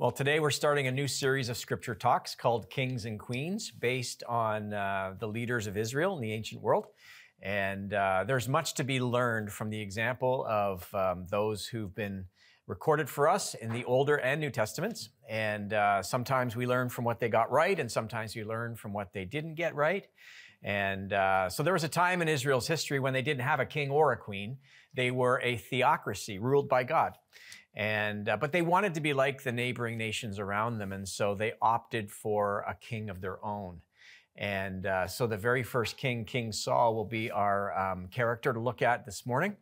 Well, today we're starting a new series of scripture talks called Kings and Queens, based on uh, the leaders of Israel in the ancient world. And uh, there's much to be learned from the example of um, those who've been recorded for us in the Older and New Testaments. And uh, sometimes we learn from what they got right, and sometimes we learn from what they didn't get right. And uh, so there was a time in Israel's history when they didn't have a king or a queen. They were a theocracy ruled by God. And, uh, but they wanted to be like the neighboring nations around them. And so they opted for a king of their own. And uh, so the very first king, King Saul, will be our um, character to look at this morning.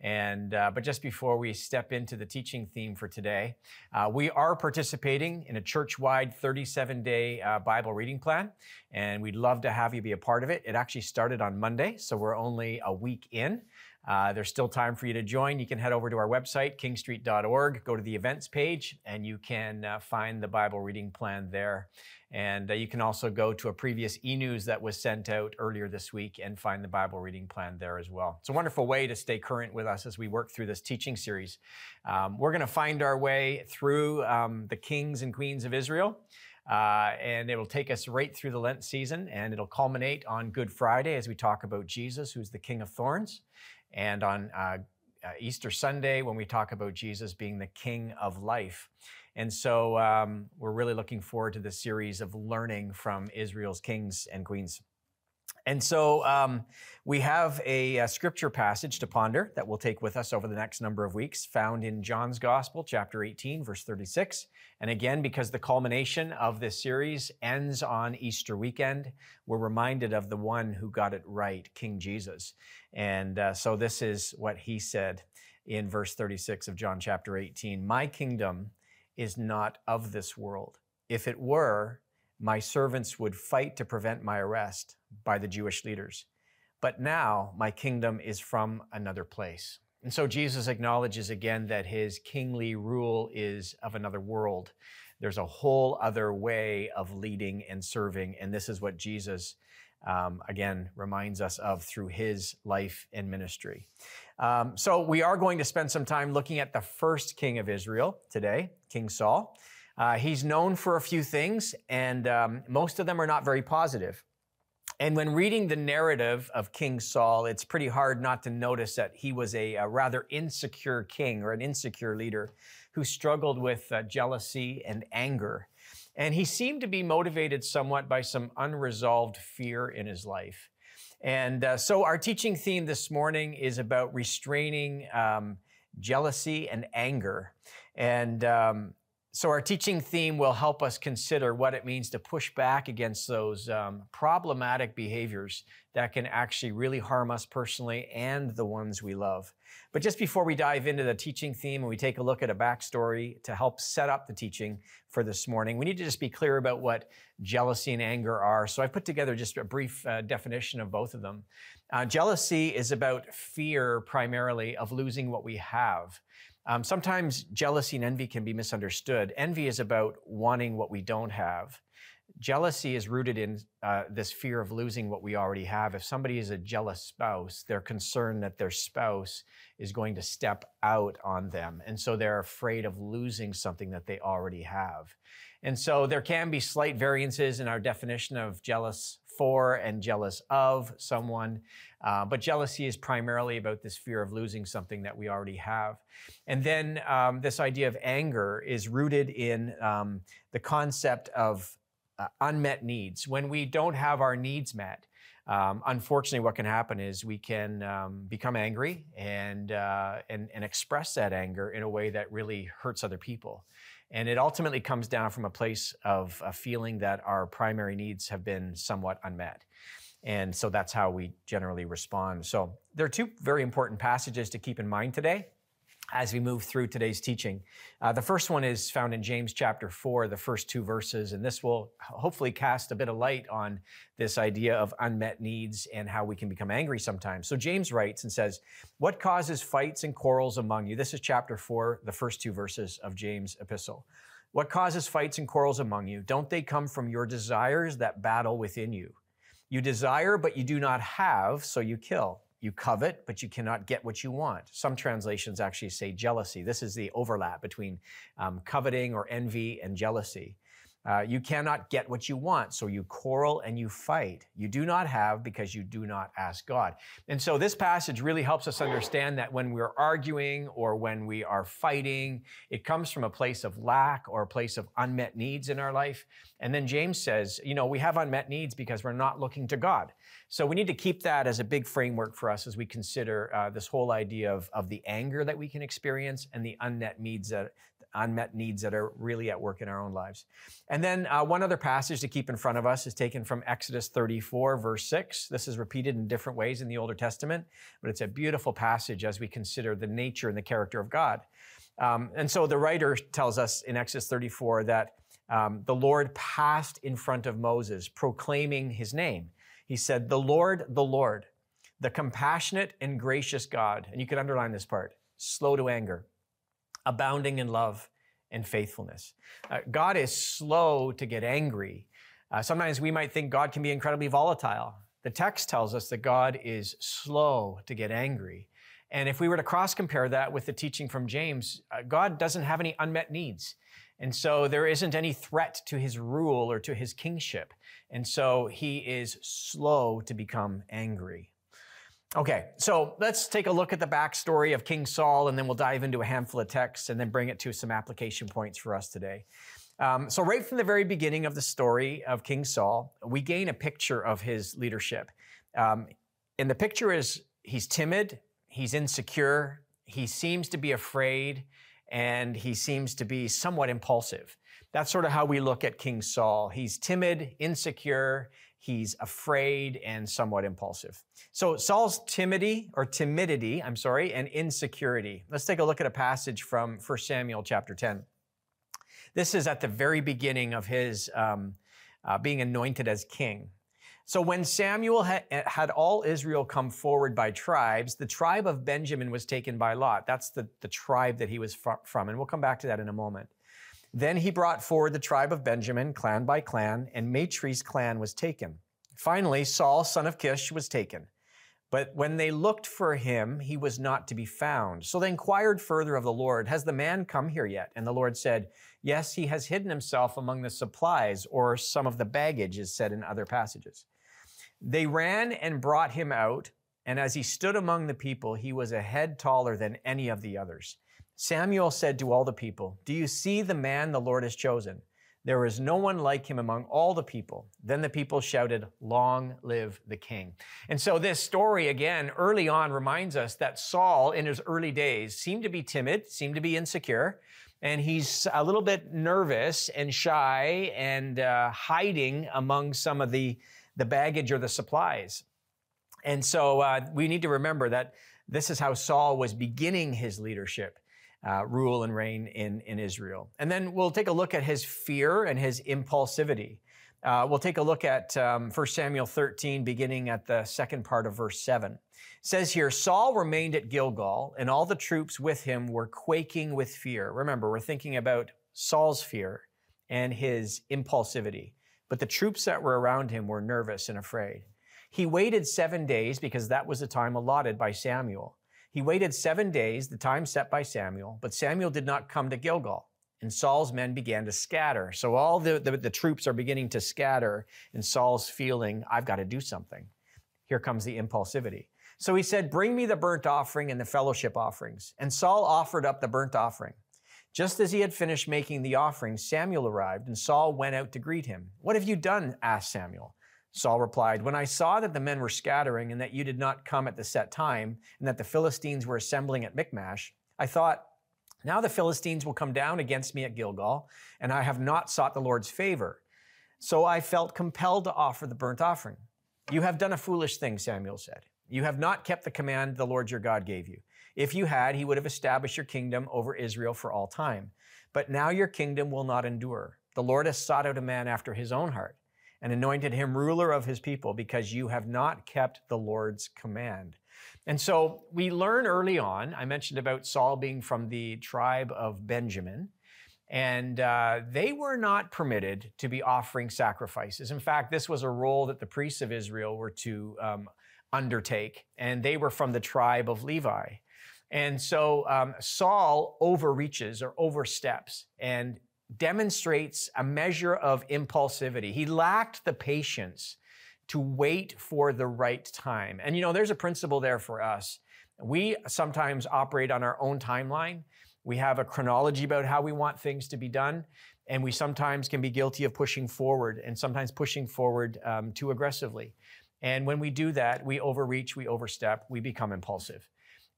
And uh, but just before we step into the teaching theme for today, uh, we are participating in a church-wide 37-day uh, Bible reading plan, and we'd love to have you be a part of it. It actually started on Monday, so we're only a week in. Uh, there's still time for you to join. You can head over to our website, kingstreet.org, go to the events page, and you can uh, find the Bible reading plan there. And uh, you can also go to a previous e news that was sent out earlier this week and find the Bible reading plan there as well. It's a wonderful way to stay current with us as we work through this teaching series. Um, we're going to find our way through um, the kings and queens of Israel. Uh, and it'll take us right through the Lent season, and it'll culminate on Good Friday as we talk about Jesus, who's the King of Thorns, and on uh, uh, Easter Sunday when we talk about Jesus being the King of life. And so um, we're really looking forward to this series of learning from Israel's kings and queens. And so um, we have a, a, scripture passage to ponder that we'll take with us over the next number of weeks, found in John's Gospel, chapter 18, verse 36. And again, because the culmination of this series ends on Easter weekend, we're reminded of the one who got it right, King Jesus. And uh, so this is what he said in verse 36 of John chapter 18 My kingdom is not of this world. If it were, my servants would fight to prevent my arrest by the Jewish leaders. But now my kingdom is from another place. And so Jesus acknowledges again that his kingly rule is of another world. There's a whole other way of leading and serving. And this is what Jesus, um, again, reminds us of through his life and ministry. Um, so we are going to spend some time looking at the first king of Israel today, King Saul. Uh, he's known for a few things, and um, most of them are not very positive. And when reading the narrative of King Saul, it's pretty hard not to notice that he was a, a rather insecure king or an insecure leader who struggled with uh, jealousy and anger. And he seemed to be motivated somewhat by some unresolved fear in his life. And uh, so our teaching theme this morning is about restraining um, jealousy and anger. And um, so, our teaching theme will help us consider what it means to push back against those um, problematic behaviors that can actually really harm us personally and the ones we love. But just before we dive into the teaching theme and we take a look at a backstory to help set up the teaching for this morning, we need to just be clear about what jealousy and anger are. So, I put together just a brief uh, definition of both of them. Uh, jealousy is about fear primarily of losing what we have. Um, sometimes jealousy and envy can be misunderstood. Envy is about wanting what we don't have. Jealousy is rooted in uh, this fear of losing what we already have. If somebody is a jealous spouse, they're concerned that their spouse is going to step out on them. And so they're afraid of losing something that they already have. And so there can be slight variances in our definition of jealous for and jealous of someone. Uh, but jealousy is primarily about this fear of losing something that we already have. And then um, this idea of anger is rooted in um, the concept of uh, unmet needs. When we don't have our needs met, um, unfortunately, what can happen is we can um, become angry and, uh, and, and express that anger in a way that really hurts other people. And it ultimately comes down from a place of a feeling that our primary needs have been somewhat unmet. And so that's how we generally respond. So there are two very important passages to keep in mind today as we move through today's teaching. Uh, the first one is found in James chapter 4, the first two verses, and this will hopefully cast a bit of light on this idea of unmet needs and how we can become angry sometimes. So James writes and says, What causes fights and quarrels among you? This is chapter 4, the first two verses of James' epistle. What causes fights and quarrels among you? Don't they come from your desires that battle within you? You desire, but you do not have, so you kill. You covet, but you cannot get what you want. Some translations actually say jealousy. This is the overlap between um, coveting or envy and jealousy. Uh, you cannot get what you want, so you quarrel and you fight. You do not have because you do not ask God. And so this passage really helps us understand that when we're arguing or when we are fighting, it comes from a place of lack or a place of unmet needs in our life. And then James says, you know, we have unmet needs because we're not looking to God. So we need to keep that as a big framework for us as we consider uh, this whole idea of, of the anger that we can experience and the unmet needs that, unmet needs that are really at work in our own lives. And then uh, one other passage to keep in front of us is taken from Exodus 34, verse 6. This is repeated in different ways in the Older Testament, but it's a beautiful passage as we consider the nature and the character of God. Um, and so the writer tells us in Exodus 34 that um, the Lord passed in front of Moses, proclaiming his name. He said, The Lord, the Lord, the compassionate and gracious God. And you can underline this part slow to anger abounding in love and faithfulness. Uh, God is slow to get angry. Uh, sometimes we might think God can be incredibly volatile. The text tells us that God is slow to get angry. And if we were to cross compare that with the teaching from James, uh, God doesn't have any unmet needs. And so there isn't any threat to his rule or to his kingship. And so he is slow to become angry. Okay, so let's take a look at the backstory of King Saul, and then we'll dive into a handful of texts and then bring it to some application points for us today. Um, so, right from the very beginning of the story of King Saul, we gain a picture of his leadership. Um, and the picture is he's timid, he's insecure, he seems to be afraid, and he seems to be somewhat impulsive. That's sort of how we look at King Saul. He's timid, insecure, He's afraid and somewhat impulsive. So Saul's timidity or timidity, I'm sorry, and insecurity. Let's take a look at a passage from 1 Samuel chapter 10. This is at the very beginning of his um, uh, being anointed as king. So when Samuel had, had, all Israel come forward by tribes, the tribe of Benjamin was taken by Lot. That's the, the tribe that he was from. And we'll come back to that in a moment. Then he brought forward the tribe of Benjamin, clan by clan, and Matri's clan was taken. Finally, Saul, son of Kish, was taken. But when they looked for him, he was not to be found. So they inquired further of the Lord, Has the man come here yet? And the Lord said, Yes, he has hidden himself among the supplies, or some of the baggage is said in other passages. They ran and brought him out, and as he stood among the people, he was a head taller than any of the others. Samuel said to all the people, Do you see the man the Lord has chosen? There is no one like him among all the people. Then the people shouted, Long live the king. And so this story, again, early on reminds us that Saul, in his early days, seemed to be timid, seemed to be insecure, and he's a little bit nervous and shy and uh, hiding among some of the, the baggage or the supplies. And so uh, we need to remember that this is how Saul was beginning his leadership uh, rule and reign in, in Israel. And then we'll take a look at his fear and his impulsivity. Uh, we'll take a look at um, 1 Samuel 13, beginning at the second part of verse 7. It says here, Saul remained at Gilgal, and all the troops with him were quaking with fear. Remember, we're thinking about Saul's fear and his impulsivity. But the troops that were around him were nervous and afraid. He waited seven days because that was the time allotted by Samuel. He waited seven days, the time set by Samuel, but Samuel did not come to Gilgal. And Saul's men began to scatter. So all the, the, the troops are beginning to scatter, and Saul's feeling, I've got to do something. Here comes the impulsivity. So he said, Bring me the burnt offering and the fellowship offerings. And Saul offered up the burnt offering. Just as he had finished making the offering, Samuel arrived, and Saul went out to greet him. What have you done? asked Samuel. Saul replied, When I saw that the men were scattering and that you did not come at the set time, and that the Philistines were assembling at Michmash, I thought, Now the Philistines will come down against me at Gilgal, and I have not sought the Lord's favor. So I felt compelled to offer the burnt offering. You have done a foolish thing, Samuel said. You have not kept the command the Lord your God gave you. If you had, he would have established your kingdom over Israel for all time. But now your kingdom will not endure. The Lord has sought out a man after his own heart and anointed him ruler of his people because you have not kept the Lord's command. And so we learn early on, I mentioned about Saul being from the tribe of Benjamin, and uh, they were not permitted to be offering sacrifices. In fact, this was a role that the priests of Israel were to um, undertake, and they were from the tribe of Levi. And so um, Saul overreaches or oversteps and demonstrates a measure of impulsivity. He lacked the patience to wait for the right time. And you know, there's a principle there for us. We sometimes operate on our own timeline. We have a chronology about how we want things to be done. And we sometimes can be guilty of pushing forward and sometimes pushing forward um, too aggressively. And when we do that, we overreach, we overstep, we become impulsive.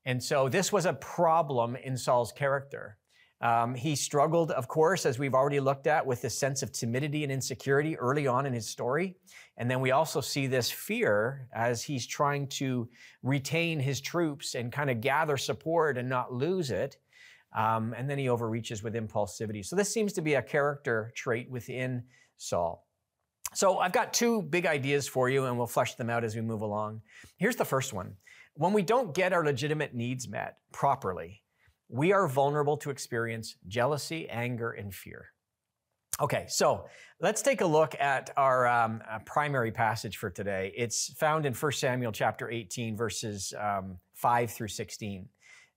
And so this was a problem in Saul's character. Um, he struggled, of course, as we've already looked at, with this sense of timidity and insecurity early on in his story. And then we also see this fear as he's trying to retain his troops and kind of gather support and not lose it. Um, and then he overreaches with impulsivity. So this seems to be a character trait within Saul. So I've got two big ideas for you, and we'll flesh them out as we move along. Here's the first one. When we don't get our legitimate needs met properly, we are vulnerable to experience jealousy, anger, and fear. Okay, so let's take a look at our um, uh, primary passage for today. It's found in 1 Samuel chapter 18, verses um, 5 through 16.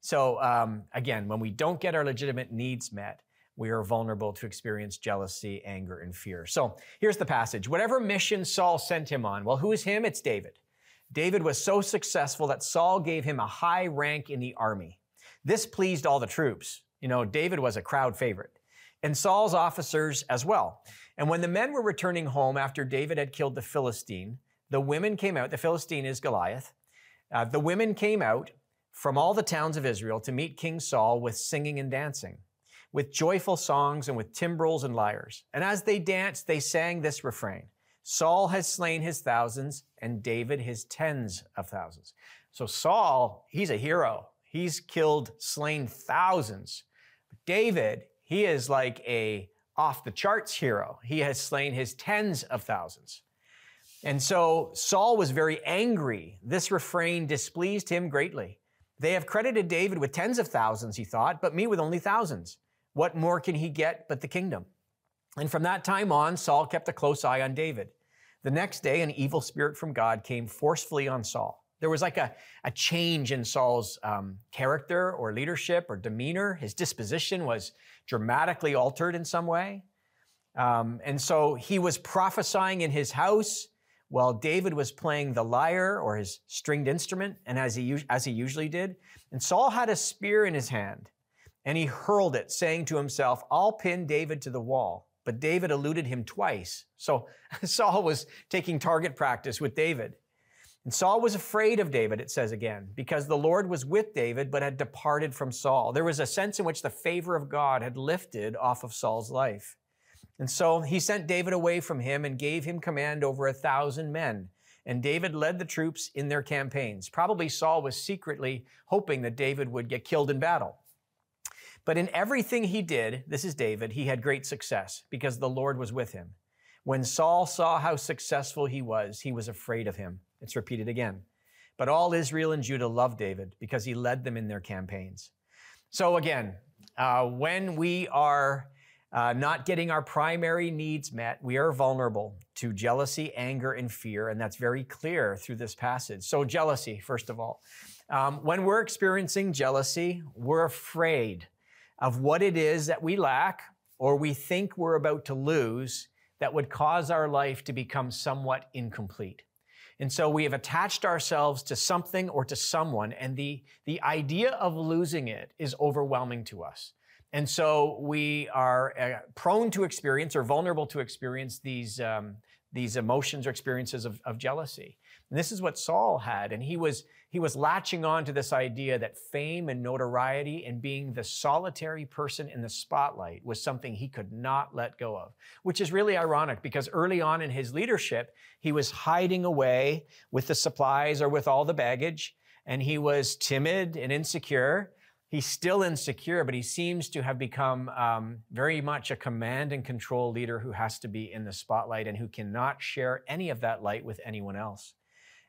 So um, again, when we don't get our legitimate needs met, we are vulnerable to experience jealousy, anger, and fear. So here's the passage. Whatever mission Saul sent him on, well, who is him? It's David. David was so successful that Saul gave him a high rank in the army. This pleased all the troops. You know, David was a crowd favorite, and Saul's officers as well. And when the men were returning home after David had killed the Philistine, the women came out. The Philistine is Goliath. Uh, the women came out from all the towns of Israel to meet King Saul with singing and dancing, with joyful songs and with timbrels and lyres. And as they danced, they sang this refrain Saul has slain his thousands, and David his tens of thousands. So Saul, he's a hero. He's killed, slain thousands. David, he is like a off the charts hero. He has slain his tens of thousands. And so Saul was very angry. This refrain displeased him greatly. They have credited David with tens of thousands, he thought, but me with only thousands. What more can he get but the kingdom? And from that time on, Saul kept a close eye on David. The next day, an evil spirit from God came forcefully on Saul. There was like a, a change in Saul's um, character or leadership or demeanor. His disposition was dramatically altered in some way. Um, and so he was prophesying in his house while David was playing the lyre or his stringed instrument, and as he, as he usually did. And Saul had a spear in his hand, and he hurled it, saying to himself, I'll pin David to the wall. But David eluded him twice. So Saul was taking target practice with David. And Saul was afraid of David, it says again, because the Lord was with David, but had departed from Saul. There was a sense in which the favor of God had lifted off of Saul's life. And so he sent David away from him and gave him command over a thousand men. And David led the troops in their campaigns. Probably Saul was secretly hoping that David would get killed in battle. But in everything he did, this is David, he had great success because the Lord was with him. When Saul saw how successful he was, he was afraid of him. It's repeated again. But all Israel and Judah loved David because he led them in their campaigns. So again, uh, when we are uh, not getting our primary needs met, we are vulnerable to jealousy, anger, and fear. And that's very clear through this passage. So, jealousy, first of all. Um, when we're experiencing jealousy, we're afraid of what it is that we lack or we think we're about to lose that would cause our life to become somewhat incomplete. And so we have attached ourselves to something or to someone, and the, the idea of losing it is overwhelming to us. And so we are uh, prone to experience or vulnerable to experience these, um, these emotions or experiences of, of jealousy. And this is what Saul had. And he was, he was latching on to this idea that fame and notoriety and being the solitary person in the spotlight was something he could not let go of, which is really ironic because early on in his leadership, he was hiding away with the supplies or with all the baggage, and he was timid and insecure. He's still insecure, but he seems to have become um, very much a command and control leader who has to be in the spotlight and who cannot share any of that light with anyone else.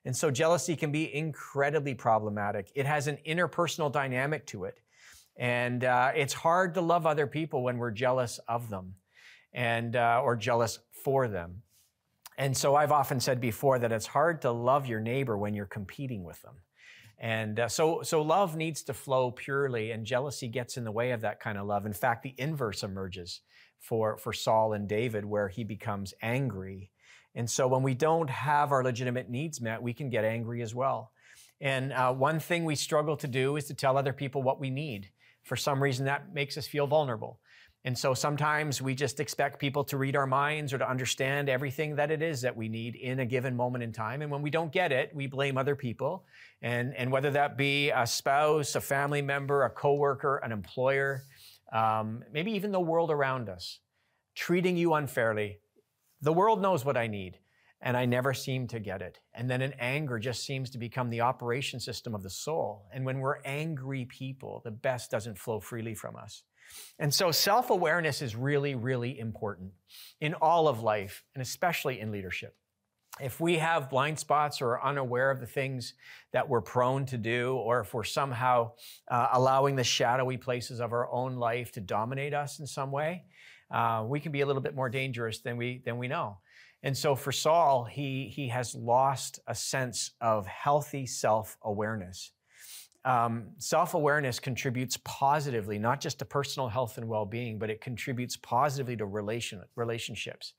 And so jealousy can be incredibly problematic. It has an interpersonal dynamic to it. And uh, it's hard to love other people when we're jealous of them and uh, or jealous for them. And so I've often said before that it's hard to love your neighbor when you're competing with them. And uh, so, so love needs to flow purely, and jealousy gets in the way of that kind of love. In fact, the inverse emerges for, for Saul and David, where he becomes angry. And so, when we don't have our legitimate needs met, we can get angry as well. And uh, one thing we struggle to do is to tell other people what we need. For some reason, that makes us feel vulnerable. And so sometimes we just expect people to read our minds or to understand everything that it is that we need in a given moment in time. And when we don't get it, we blame other people. And, and whether that be a spouse, a family member, a coworker, an employer, um, maybe even the world around us, treating you unfairly. The world knows what I need, and I never seem to get it. And then an anger just seems to become the operation system of the soul. And when we're angry people, the best doesn't flow freely from us. And so self awareness is really, really important in all of life, and especially in leadership. If we have blind spots or are unaware of the things that we're prone to do, or if we're somehow uh, allowing the shadowy places of our own life to dominate us in some way, uh, we can be a little bit more dangerous than we, than we know. And so for Saul, he, he has lost a sense of healthy self awareness um, self awareness contributes positively, not just to personal health and well being, but it contributes positively to relation, relationships.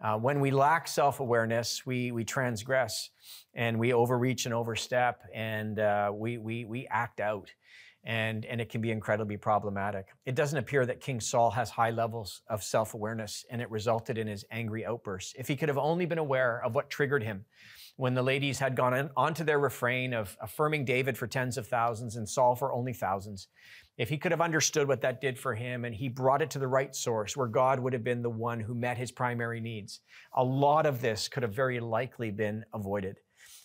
Uh, when we lack self awareness, we, we transgress and we overreach and overstep and uh, we, we, we act out. And, and it can be incredibly problematic. It doesn't appear that King Saul has high levels of self awareness, and it resulted in his angry outbursts. If he could have only been aware of what triggered him, when the ladies had gone on to their refrain of affirming David for tens of thousands and Saul for only thousands, if he could have understood what that did for him and he brought it to the right source where God would have been the one who met his primary needs, a lot of this could have very likely been avoided.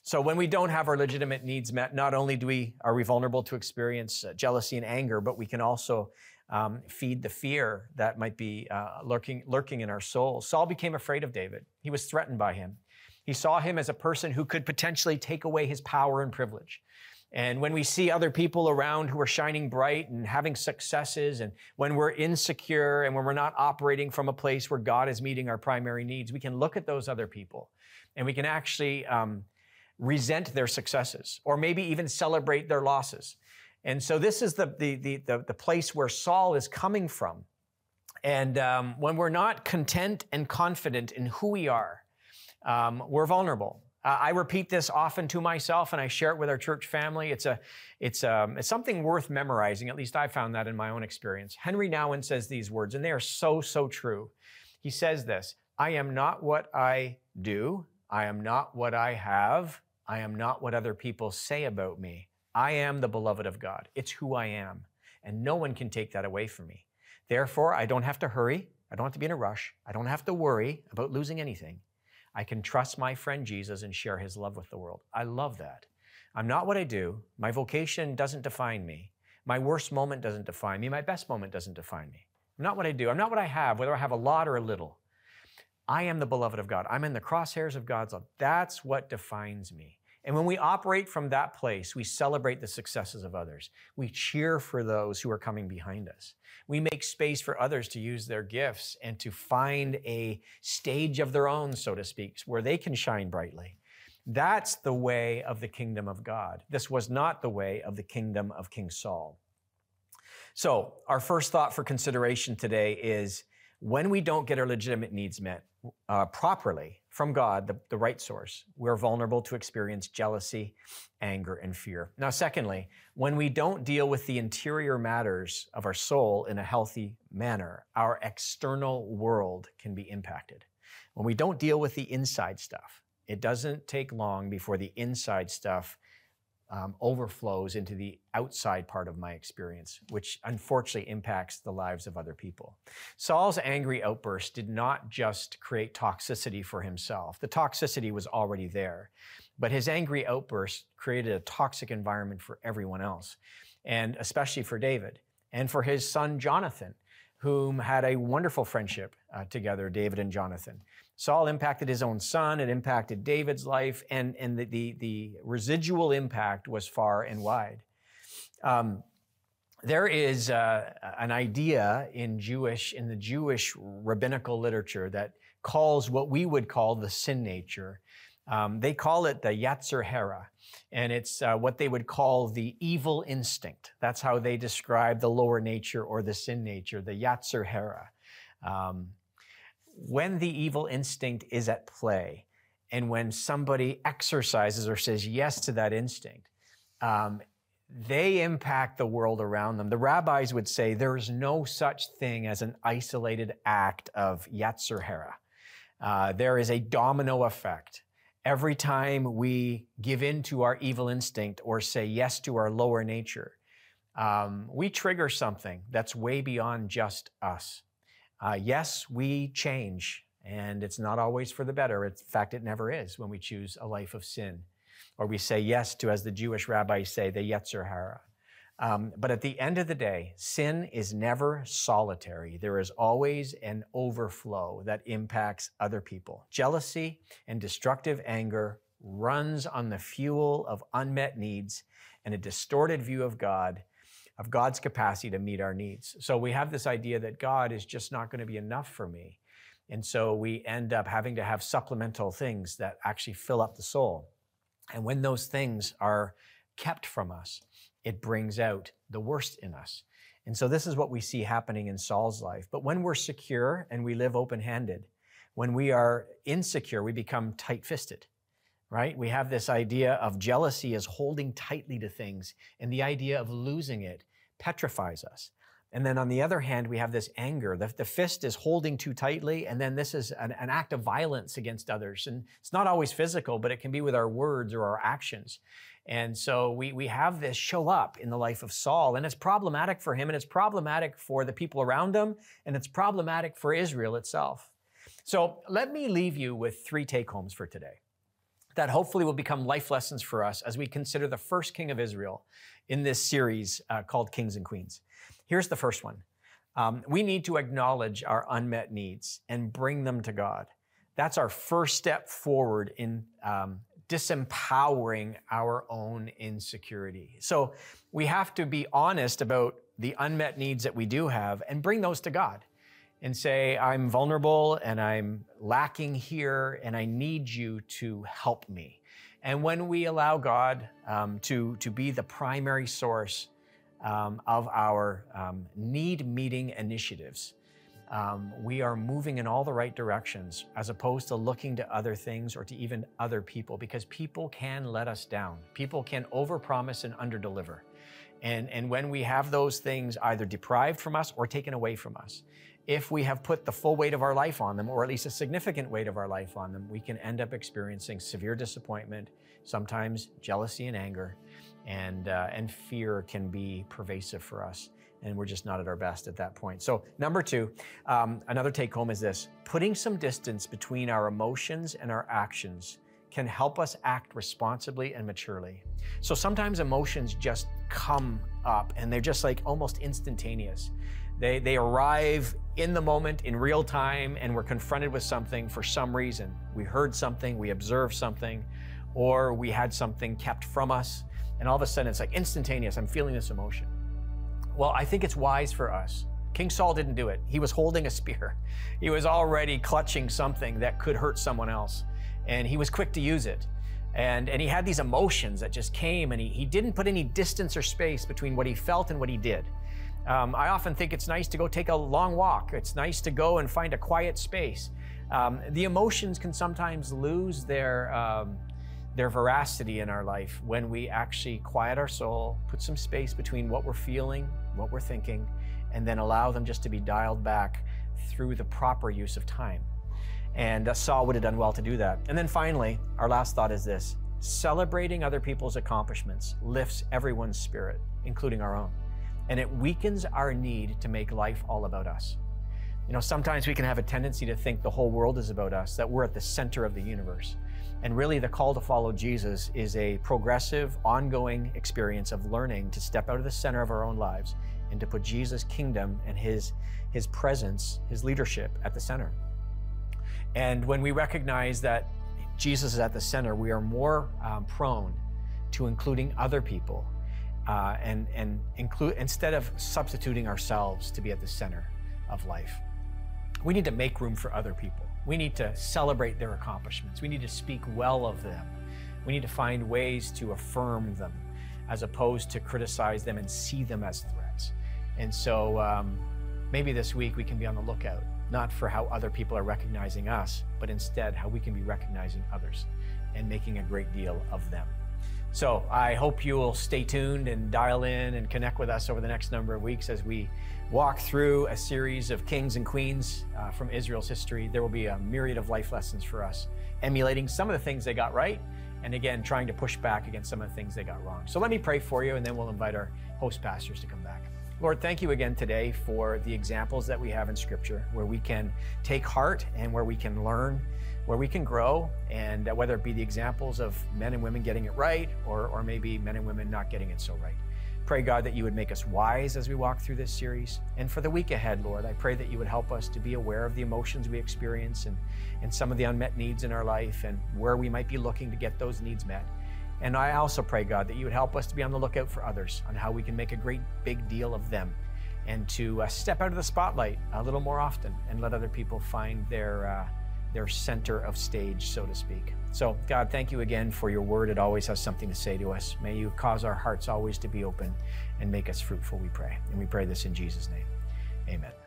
So when we don't have our legitimate needs met, not only do we are we vulnerable to experience uh, jealousy and anger, but we can also um, feed the fear that might be uh, lurking lurking in our souls. Saul became afraid of David. He was threatened by him. He saw him as a person who could potentially take away his power and privilege. And when we see other people around who are shining bright and having successes, and when we're insecure and when we're not operating from a place where God is meeting our primary needs, we can look at those other people and we can actually um, resent their successes or maybe even celebrate their losses. And so this is the, the, the, the, the place where Saul is coming from. And um, when we're not content and confident in who we are, um, we're vulnerable. Uh, I repeat this often to myself, and I share it with our church family. It's a, it's um, it's something worth memorizing. At least I found that in my own experience. Henri Nouwen says these words, and they are so so true. He says this: "I am not what I do. I am not what I have. I am not what other people say about me. I am the beloved of God. It's who I am, and no one can take that away from me. Therefore, I don't have to hurry. I don't have to be in a rush. I don't have to worry about losing anything." I can trust my friend Jesus and share his love with the world. I love that. I'm not what I do. My vocation doesn't define me. My worst moment doesn't define me. My best moment doesn't define me. I'm not what I do. I'm not what I have, whether I have a lot or a little. I am the beloved of God. I'm in the crosshairs of God's love. That's what defines me. And when we operate from that place, we celebrate the successes of others. We cheer for those who are coming behind us. We make space for others to use their gifts and to find a stage of their own, so to speak, where they can shine brightly. That's the way of the kingdom of God. This was not the way of the kingdom of King Saul. So, our first thought for consideration today is when we don't get our legitimate needs met uh, properly, from God, the, the right source, we're vulnerable to experience jealousy, anger, and fear. Now, secondly, when we don't deal with the interior matters of our soul in a healthy manner, our external world can be impacted. When we don't deal with the inside stuff, it doesn't take long before the inside stuff um, overflows into the outside part of my experience, which unfortunately impacts the lives of other people. Saul's angry outburst did not just create toxicity for himself, the toxicity was already there. But his angry outburst created a toxic environment for everyone else, and especially for David and for his son Jonathan, whom had a wonderful friendship uh, together, David and Jonathan. Saul impacted his own son, it impacted David's life, and, and the, the, the residual impact was far and wide. Um, there is uh, an idea in Jewish, in the Jewish rabbinical literature that calls what we would call the sin nature. Um, they call it the Yetzer Hara, and it's uh, what they would call the evil instinct. That's how they describe the lower nature or the sin nature, the Yetzer Hara. Um, when the evil instinct is at play, and when somebody exercises or says yes to that instinct, um, they impact the world around them. The rabbis would say there is no such thing as an isolated act of Yetzer Hara. Uh, there is a domino effect. Every time we give in to our evil instinct or say yes to our lower nature, um, we trigger something that's way beyond just us. Uh, yes, we change, and it's not always for the better. In fact, it never is when we choose a life of sin or we say yes to, as the Jewish rabbis say, the Yetzer Hara. Um, but at the end of the day, sin is never solitary. There is always an overflow that impacts other people. Jealousy and destructive anger runs on the fuel of unmet needs and a distorted view of God, of God's capacity to meet our needs. So we have this idea that God is just not going to be enough for me. And so we end up having to have supplemental things that actually fill up the soul. And when those things are kept from us, it brings out the worst in us. And so this is what we see happening in Saul's life. But when we're secure and we live open handed, when we are insecure, we become tight fisted, right? We have this idea of jealousy as holding tightly to things, and the idea of losing it petrifies us. And then on the other hand, we have this anger. The, the fist is holding too tightly, and then this is an, an, act of violence against others. And it's not always physical, but it can be with our words or our actions. And so we, we have this show up in the life of Saul, and it's problematic for him, and it's problematic for the people around him, and it's problematic for Israel itself. So let me leave you with three take homes for today that hopefully will become life lessons for us as we consider the first king of Israel in this series uh, called Kings and Queens. Here's the first one um, we need to acknowledge our unmet needs and bring them to God. That's our first step forward in um, disempowering our own insecurity. So we have to be honest about the unmet needs that we do have and bring those to God and say, I'm vulnerable and I'm lacking here and I need you to help me. And when we allow God um, to, to be the primary source um, of our um, need meeting initiatives. Um, we are moving in all the right directions as opposed to looking to other things or to even other people because people can let us down. People can overpromise and underdeliver. And, and when we have those things either deprived from us or taken away from us, if we have put the full weight of our life on them, or at least a significant weight of our life on them, we can end up experiencing severe disappointment, sometimes jealousy and anger, and, uh, and fear can be pervasive for us. And we're just not at our best at that point. So, number two, um, another take home is this putting some distance between our emotions and our actions can help us act responsibly and maturely. So, sometimes emotions just come up and they're just like almost instantaneous. They, they arrive in the moment, in real time, and we're confronted with something for some reason. We heard something, we observed something, or we had something kept from us and all of a sudden it's like instantaneous. I'm feeling this emotion. Well, I think it's wise for us. King Saul didn't do it. He was holding a spear. He was already clutching something that could hurt someone else. And he was quick to use it. And, and he had these emotions that just came, and he, he didn't put any distance or space between what he felt and what he did. Um, I often think it's nice to go take a long walk. It's nice to go and find a quiet space. Um, the emotions can sometimes lose their, um, their veracity in our life when we actually quiet our soul, put some space between what we're feeling, what we're thinking, and then allow them just to be dialed back through the proper use of time. And uh, Saul would have done well to do that. And then finally, our last thought is this celebrating other people's accomplishments lifts everyone's spirit, including our own. And it weakens our need to make life all about us. You know, sometimes we can have a tendency to think the whole world is about us, that we're at the center of the universe. And really, the call to follow Jesus is a progressive, ongoing experience of learning to step out of the center of our own lives and to put Jesus' kingdom and his, his presence, his leadership at the center. And when we recognize that Jesus is at the center, we are more um, prone to including other people uh, and, and include, instead of substituting ourselves to be at the center of life. We need to make room for other people. We need to celebrate their accomplishments. We need to speak well of them. We need to find ways to affirm them as opposed to criticize them and see them as threats. And so um, maybe this week we can be on the lookout, not for how other people are recognizing us, but instead how we can be recognizing others and making a great deal of them. So I hope you will stay tuned and dial in and connect with us over the next number of weeks as we walk through a series of kings and queens uh, from Israel's history. There will be a myriad of life lessons for us, emulating some of the things they got right, and again, trying to push back against some of the things they got wrong. So let me pray for you, and then we'll invite our host pastors to come back. Lord, thank you again today for the examples that we have in Scripture where we can take heart and where we can learn where we can grow, and whether it be the examples of men and women getting it right, or, or maybe men and women not getting it so right. Pray, God, that you would make us wise as we walk through this series. And for the week ahead, Lord, I pray that you would help us to be aware of the emotions we experience and, and some of the unmet needs in our life and where we might be looking to get those needs met. And I also pray, God, that you would help us to be on the lookout for others, on how we can make a great big deal of them, and to uh, step out of the spotlight a little more often and let other people find their. Uh, their center of stage, so to speak. So, God, thank you again for your word. It always has something to say to us. May you cause our hearts always to be open and make us fruitful, we pray. And we pray this in Jesus' name. Amen.